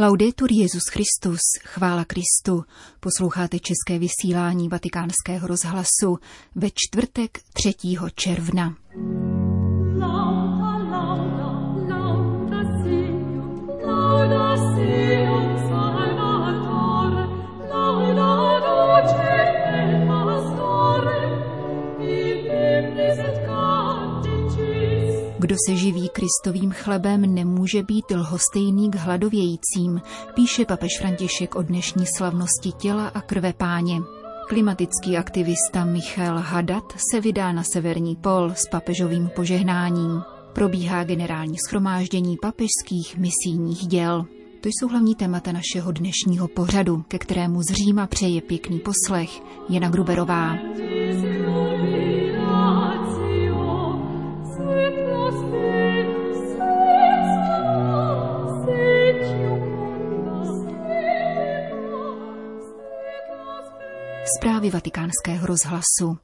Laudetur Jezus Christus, chvála Kristu. Posloucháte české vysílání Vatikánského rozhlasu ve čtvrtek 3. června. Kdo se živí kristovým chlebem, nemůže být lhostejný k hladovějícím, píše papež František o dnešní slavnosti těla a krve páně. Klimatický aktivista Michal Hadat se vydá na severní pol s papežovým požehnáním. Probíhá generální schromáždění papežských misijních děl. To jsou hlavní témata našeho dnešního pořadu, ke kterému z Říma přeje pěkný poslech Jana Gruberová. Vatikánského rozhlasu.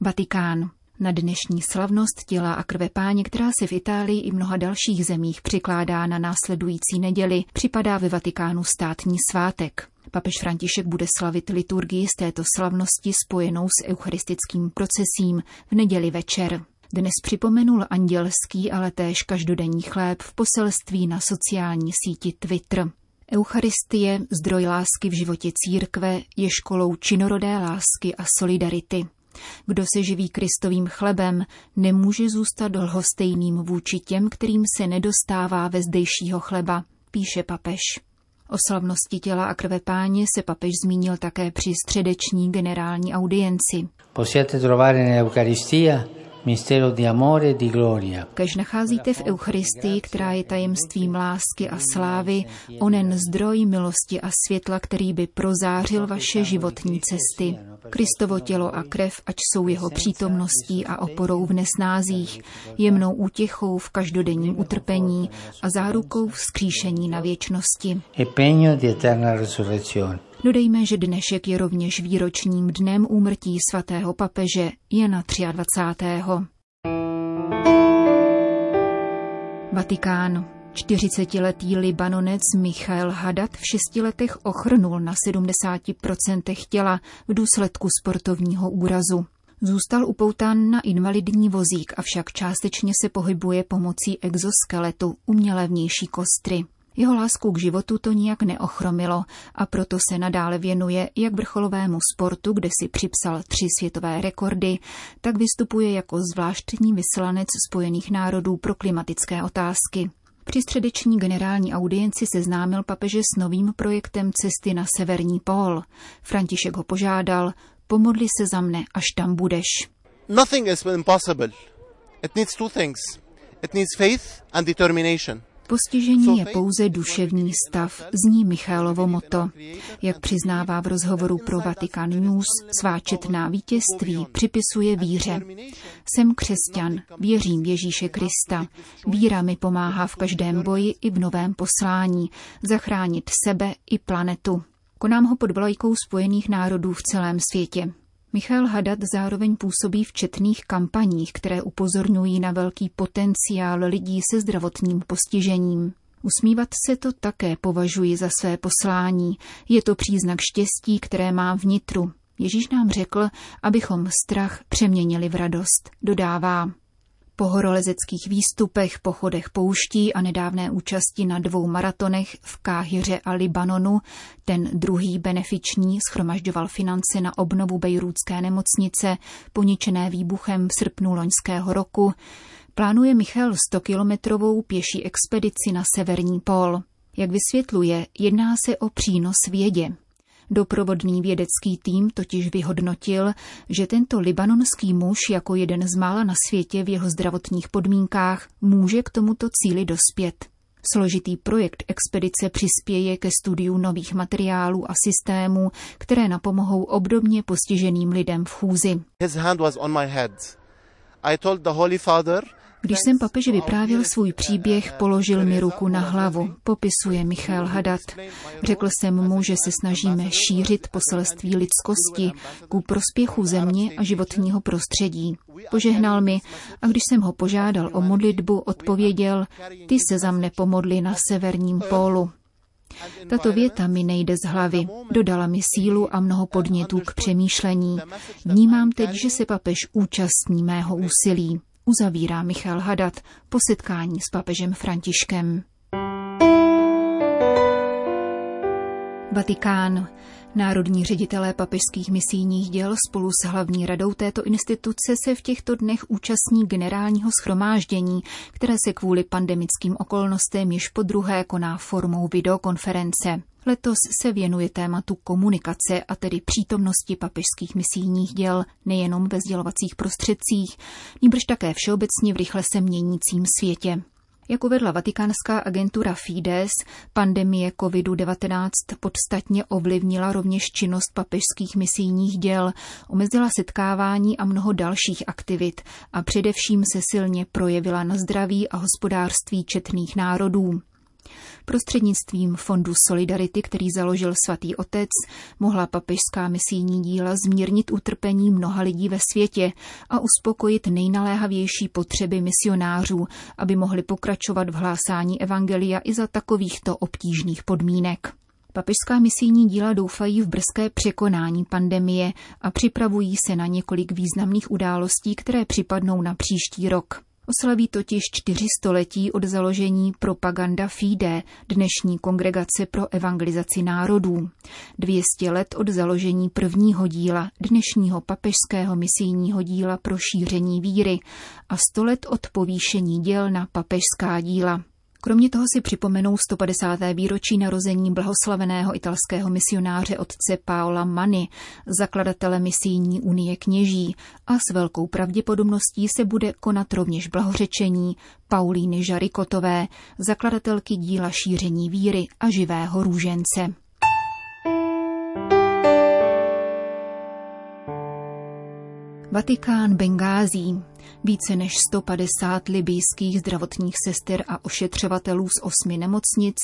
Vatikán. Na dnešní slavnost těla a krve páně, která se v Itálii i mnoha dalších zemích přikládá na následující neděli, připadá ve Vatikánu státní svátek. Papež František bude slavit liturgii z této slavnosti spojenou s eucharistickým procesím v neděli večer. Dnes připomenul andělský, ale též každodenní chléb v poselství na sociální síti Twitter. Eucharistie, zdroj lásky v životě církve, je školou činorodé lásky a solidarity. Kdo se živí kristovým chlebem, nemůže zůstat lhostejným vůči těm, kterým se nedostává ve zdejšího chleba, píše papež. O slavnosti těla a krve páně se papež zmínil také při středeční generální audienci. Possiate trovare nell'Eucaristia Kež nacházíte v Eucharistii, která je tajemstvím lásky a slávy, onen zdroj milosti a světla, který by prozářil vaše životní cesty. Kristovo tělo a krev, ať jsou jeho přítomností a oporou v nesnázích, jemnou útěchou v každodenním utrpení a zárukou vzkříšení na věčnosti. Dodejme, že dnešek je rovněž výročním dnem úmrtí svatého papeže Jana 23. Vatikán. 40-letý libanonec Michael Hadat v šesti letech ochrnul na 70% těla v důsledku sportovního úrazu. Zůstal upoután na invalidní vozík, avšak částečně se pohybuje pomocí exoskeletu, umělé vnější kostry. Jeho lásku k životu to nijak neochromilo a proto se nadále věnuje jak vrcholovému sportu, kde si připsal tři světové rekordy, tak vystupuje jako zvláštní vyslanec Spojených národů pro klimatické otázky. Při středeční generální audienci seznámil papeže s novým projektem cesty na severní pól. František ho požádal, pomodli se za mne, až tam budeš. Nothing is impossible. It needs two things. It needs faith and determination. Postižení je pouze duševní stav, zní Michailovo moto. Jak přiznává v rozhovoru pro Vatican News, svá četná vítězství připisuje víře. Jsem křesťan, věřím Ježíše Krista. Víra mi pomáhá v každém boji i v novém poslání, zachránit sebe i planetu. Konám ho pod vlajkou Spojených národů v celém světě. Michal Hadat zároveň působí v četných kampaních, které upozorňují na velký potenciál lidí se zdravotním postižením. Usmívat se to také považuji za své poslání. Je to příznak štěstí, které mám vnitru. Ježíš nám řekl, abychom strach přeměnili v radost, dodává. Po horolezeckých výstupech, pochodech pouští a nedávné účasti na dvou maratonech v Káhyře a Libanonu, ten druhý benefiční schromažďoval finance na obnovu bejrůdské nemocnice, poničené výbuchem v srpnu loňského roku, plánuje Michal 100-kilometrovou pěší expedici na severní pól. Jak vysvětluje, jedná se o přínos vědě. Doprovodný vědecký tým totiž vyhodnotil, že tento libanonský muž jako jeden z mála na světě v jeho zdravotních podmínkách může k tomuto cíli dospět. Složitý projekt expedice přispěje ke studiu nových materiálů a systémů, které napomohou obdobně postiženým lidem v chůzi. His hand was on my head. I told the Holy Father, když jsem papeži vyprávěl svůj příběh, položil mi ruku na hlavu, popisuje Michal Hadat. Řekl jsem mu, že se snažíme šířit poselství lidskosti ku prospěchu země a životního prostředí. Požehnal mi a když jsem ho požádal o modlitbu, odpověděl, ty se za mne pomodli na severním pólu. Tato věta mi nejde z hlavy. Dodala mi sílu a mnoho podnětů k přemýšlení. Vnímám teď, že se papež účastní mého úsilí. Uzavírá Michal Hadat po setkání s papežem Františkem. Vatikán. Národní ředitelé papežských misijních děl spolu s hlavní radou této instituce se v těchto dnech účastní generálního schromáždění, které se kvůli pandemickým okolnostem již po druhé koná formou videokonference. Letos se věnuje tématu komunikace a tedy přítomnosti papežských misijních děl nejenom ve sdělovacích prostředcích, níbrž také všeobecně v rychle se měnícím světě. Jak uvedla vatikánská agentura Fides, pandemie COVID-19 podstatně ovlivnila rovněž činnost papežských misijních děl, omezila setkávání a mnoho dalších aktivit a především se silně projevila na zdraví a hospodářství četných národů. Prostřednictvím Fondu Solidarity, který založil svatý otec, mohla papežská misijní díla zmírnit utrpení mnoha lidí ve světě a uspokojit nejnaléhavější potřeby misionářů, aby mohli pokračovat v hlásání evangelia i za takovýchto obtížných podmínek. Papežská misijní díla doufají v brzké překonání pandemie a připravují se na několik významných událostí, které připadnou na příští rok. Oslaví totiž čtyři století od založení Propaganda Fide, dnešní kongregace pro evangelizaci národů. 200 let od založení prvního díla, dnešního papežského misijního díla pro šíření víry a 100 let od povýšení děl na papežská díla. Kromě toho si připomenou 150. výročí narození blahoslaveného italského misionáře otce Paola Mani, zakladatele misijní unie kněží a s velkou pravděpodobností se bude konat rovněž blahořečení Paulíny Žarikotové, zakladatelky díla šíření víry a živého růžence. Vatikán Bengází. Více než 150 libijských zdravotních sester a ošetřovatelů z osmi nemocnic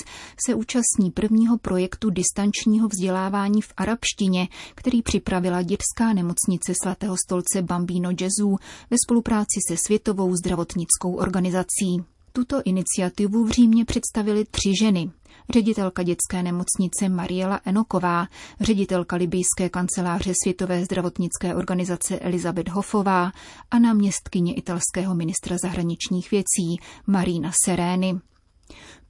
se účastní prvního projektu distančního vzdělávání v arabštině, který připravila dětská nemocnice svatého stolce Bambino Gesù ve spolupráci se Světovou zdravotnickou organizací. Tuto iniciativu v Římě představili tři ženy ředitelka dětské nemocnice Mariela Enoková, ředitelka libijské kanceláře Světové zdravotnické organizace Elizabeth Hofová a náměstkyně italského ministra zahraničních věcí Marina Serény.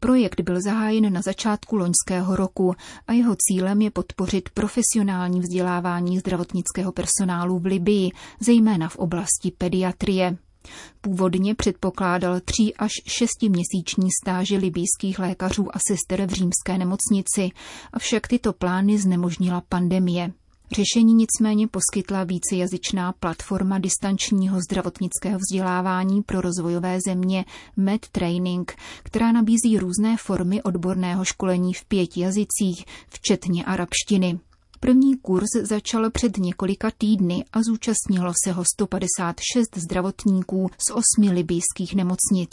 Projekt byl zahájen na začátku loňského roku a jeho cílem je podpořit profesionální vzdělávání zdravotnického personálu v Libii, zejména v oblasti pediatrie. Původně předpokládal tří až šestiměsíční stáži libýských lékařů a sester v římské nemocnici, avšak tyto plány znemožnila pandemie. Řešení nicméně poskytla vícejazyčná platforma distančního zdravotnického vzdělávání pro rozvojové země MedTraining, která nabízí různé formy odborného školení v pěti jazycích, včetně arabštiny. První kurz začal před několika týdny a zúčastnilo se ho 156 zdravotníků z osmi libijských nemocnic.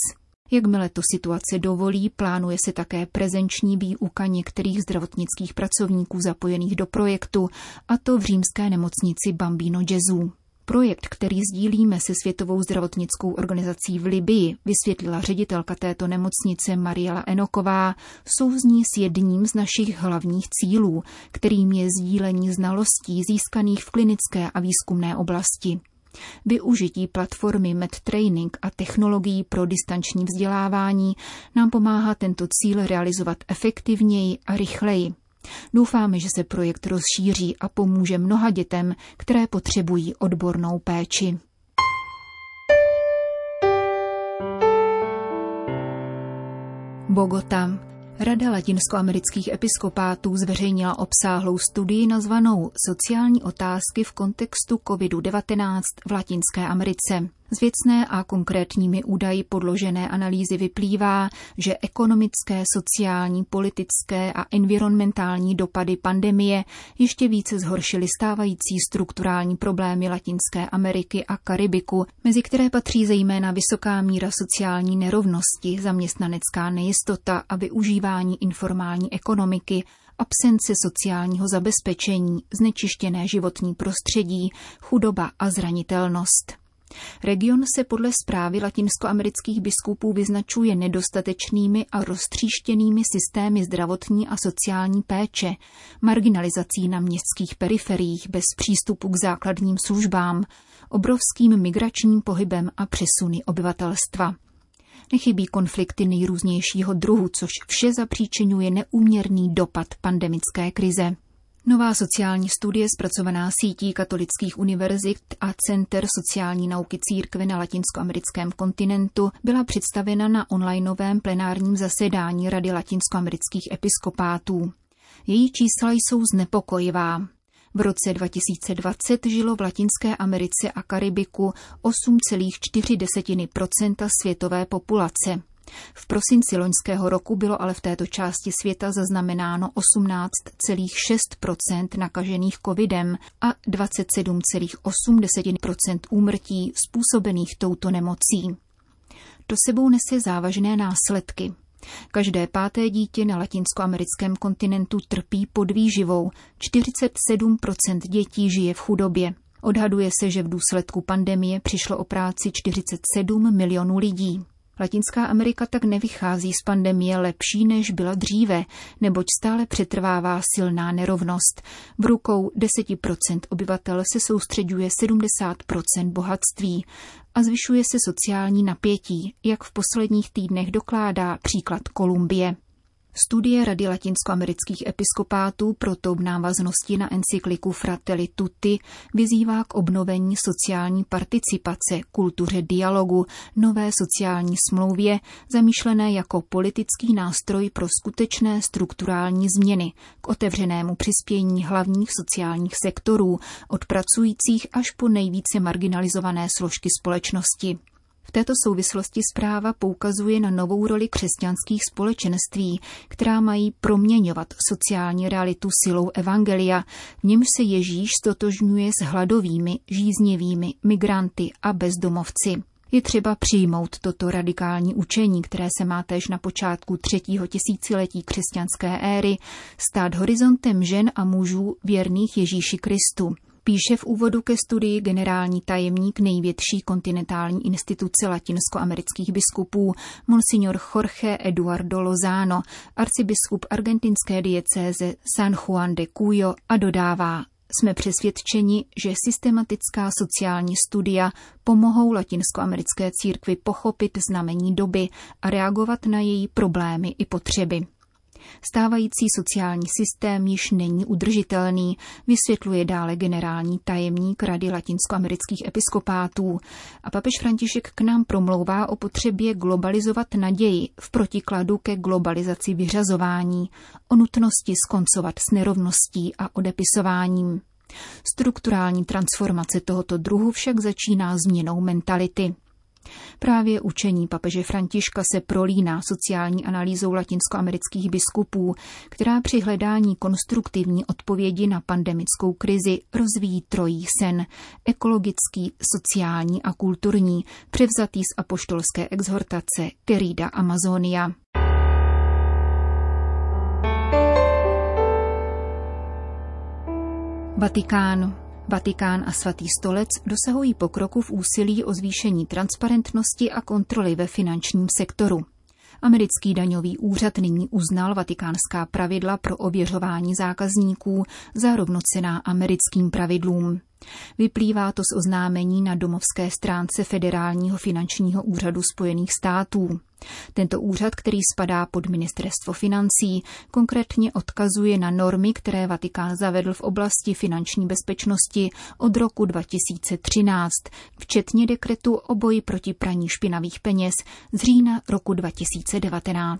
Jakmile to situace dovolí, plánuje se také prezenční výuka některých zdravotnických pracovníků zapojených do projektu, a to v římské nemocnici Bambino Gesù. Projekt, který sdílíme se Světovou zdravotnickou organizací v Libii, vysvětlila ředitelka této nemocnice Mariela Enoková, souzní s jedním z našich hlavních cílů, kterým je sdílení znalostí získaných v klinické a výzkumné oblasti. Využití platformy MedTraining a technologií pro distanční vzdělávání nám pomáhá tento cíl realizovat efektivněji a rychleji. Doufáme, že se projekt rozšíří a pomůže mnoha dětem, které potřebují odbornou péči. Bogota. Rada latinskoamerických episkopátů zveřejnila obsáhlou studii nazvanou Sociální otázky v kontextu COVID-19 v Latinské Americe. Z věcné a konkrétními údaji podložené analýzy vyplývá, že ekonomické, sociální, politické a environmentální dopady pandemie ještě více zhoršily stávající strukturální problémy Latinské Ameriky a Karibiku, mezi které patří zejména vysoká míra sociální nerovnosti, zaměstnanecká nejistota a využívání informální ekonomiky, absence sociálního zabezpečení, znečištěné životní prostředí, chudoba a zranitelnost. Region se podle zprávy latinskoamerických biskupů vyznačuje nedostatečnými a roztříštěnými systémy zdravotní a sociální péče, marginalizací na městských periferiích bez přístupu k základním službám, obrovským migračním pohybem a přesuny obyvatelstva. Nechybí konflikty nejrůznějšího druhu, což vše zapříčinuje neúměrný dopad pandemické krize. Nová sociální studie zpracovaná sítí katolických univerzit a Center sociální nauky církve na latinskoamerickém kontinentu byla představena na onlineovém plenárním zasedání Rady latinskoamerických episkopátů. Její čísla jsou znepokojivá. V roce 2020 žilo v Latinské Americe a Karibiku 8,4% světové populace. V prosinci loňského roku bylo ale v této části světa zaznamenáno 18,6 nakažených covidem a 27,8 úmrtí způsobených touto nemocí. To sebou nese závažné následky. Každé páté dítě na latinskoamerickém kontinentu trpí podvýživou, 47% dětí žije v chudobě. Odhaduje se, že v důsledku pandemie přišlo o práci 47 milionů lidí. Latinská Amerika tak nevychází z pandemie lepší, než byla dříve, neboť stále přetrvává silná nerovnost. V rukou 10% obyvatel se soustředuje 70% bohatství a zvyšuje se sociální napětí, jak v posledních týdnech dokládá příklad Kolumbie. Studie Rady latinskoamerických episkopátů proto v návaznosti na encykliku Fratelli Tutti vyzývá k obnovení sociální participace, kultuře dialogu, nové sociální smlouvě, zamýšlené jako politický nástroj pro skutečné strukturální změny, k otevřenému přispění hlavních sociálních sektorů, od pracujících až po nejvíce marginalizované složky společnosti. V této souvislosti zpráva poukazuje na novou roli křesťanských společenství, která mají proměňovat sociální realitu silou evangelia, v němž se Ježíš stotožňuje s hladovými, žíznivými, migranty a bezdomovci. Je třeba přijmout toto radikální učení, které se má též na počátku třetího tisíciletí křesťanské éry, stát horizontem žen a mužů věrných Ježíši Kristu – píše v úvodu ke studii generální tajemník největší kontinentální instituce latinskoamerických biskupů, monsignor Jorge Eduardo Lozano, arcibiskup argentinské diecéze San Juan de Cuyo a dodává, jsme přesvědčeni, že systematická sociální studia pomohou latinskoamerické církvi pochopit znamení doby a reagovat na její problémy i potřeby. Stávající sociální systém již není udržitelný, vysvětluje dále generální tajemník Rady latinskoamerických episkopátů. A papež František k nám promlouvá o potřebě globalizovat naději v protikladu ke globalizaci vyřazování, o nutnosti skoncovat s nerovností a odepisováním. Strukturální transformace tohoto druhu však začíná změnou mentality. Právě učení papeže Františka se prolíná sociální analýzou latinskoamerických biskupů, která při hledání konstruktivní odpovědi na pandemickou krizi rozvíjí trojí sen – ekologický, sociální a kulturní, převzatý z apoštolské exhortace Querida Amazonia. Vatikán. Vatikán a svatý stolec dosahují pokroku v úsilí o zvýšení transparentnosti a kontroly ve finančním sektoru. Americký daňový úřad nyní uznal vatikánská pravidla pro ověřování zákazníků za rovnocená americkým pravidlům. Vyplývá to z oznámení na domovské stránce Federálního finančního úřadu Spojených států. Tento úřad, který spadá pod ministerstvo financí, konkrétně odkazuje na normy, které Vatikán zavedl v oblasti finanční bezpečnosti od roku 2013, včetně dekretu o boji proti praní špinavých peněz z října roku 2019.